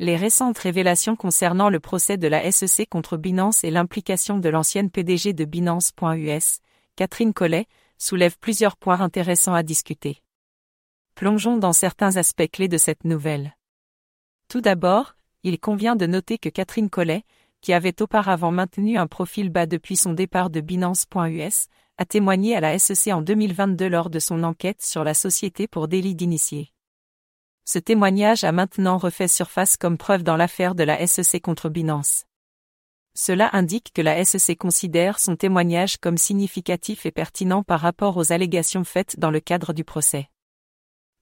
Les récentes révélations concernant le procès de la SEC contre Binance et l'implication de l'ancienne PDG de Binance.us, Catherine Collet, soulèvent plusieurs points intéressants à discuter. Plongeons dans certains aspects clés de cette nouvelle. Tout d'abord, il convient de noter que Catherine Collet, qui avait auparavant maintenu un profil bas depuis son départ de Binance.us, a témoigné à la SEC en 2022 lors de son enquête sur la société pour délit d'initié. Ce témoignage a maintenant refait surface comme preuve dans l'affaire de la SEC contre Binance. Cela indique que la SEC considère son témoignage comme significatif et pertinent par rapport aux allégations faites dans le cadre du procès.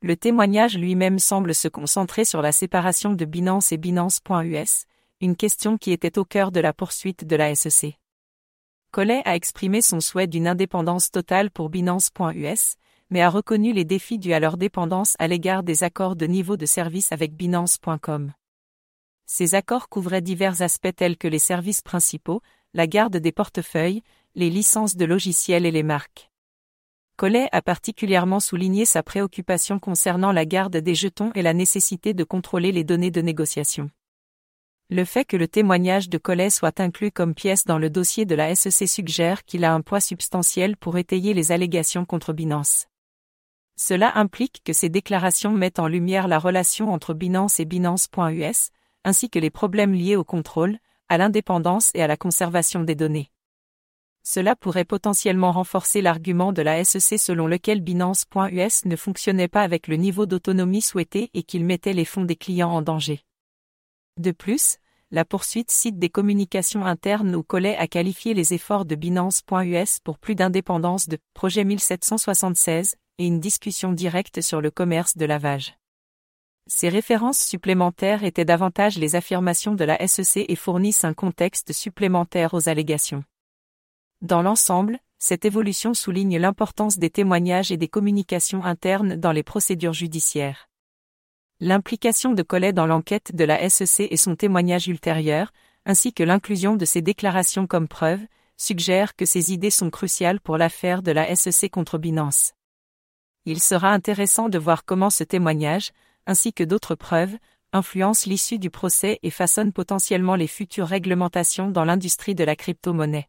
Le témoignage lui-même semble se concentrer sur la séparation de Binance et Binance.us, une question qui était au cœur de la poursuite de la SEC. Collet a exprimé son souhait d'une indépendance totale pour Binance.us, mais a reconnu les défis dus à leur dépendance à l'égard des accords de niveau de service avec Binance.com. Ces accords couvraient divers aspects tels que les services principaux, la garde des portefeuilles, les licences de logiciels et les marques. Collet a particulièrement souligné sa préoccupation concernant la garde des jetons et la nécessité de contrôler les données de négociation. Le fait que le témoignage de Collet soit inclus comme pièce dans le dossier de la SEC suggère qu'il a un poids substantiel pour étayer les allégations contre Binance. Cela implique que ces déclarations mettent en lumière la relation entre Binance et Binance.us, ainsi que les problèmes liés au contrôle, à l'indépendance et à la conservation des données. Cela pourrait potentiellement renforcer l'argument de la SEC selon lequel Binance.us ne fonctionnait pas avec le niveau d'autonomie souhaité et qu'il mettait les fonds des clients en danger. De plus, la poursuite cite des communications internes où Collet a qualifié les efforts de Binance.us pour plus d'indépendance de projet 1776, et une discussion directe sur le commerce de lavage. Ces références supplémentaires étaient davantage les affirmations de la SEC et fournissent un contexte supplémentaire aux allégations. Dans l'ensemble, cette évolution souligne l'importance des témoignages et des communications internes dans les procédures judiciaires. L'implication de Collet dans l'enquête de la SEC et son témoignage ultérieur, ainsi que l'inclusion de ces déclarations comme preuve, suggèrent que ces idées sont cruciales pour l'affaire de la SEC contre Binance. Il sera intéressant de voir comment ce témoignage, ainsi que d'autres preuves, influencent l'issue du procès et façonnent potentiellement les futures réglementations dans l'industrie de la crypto-monnaie.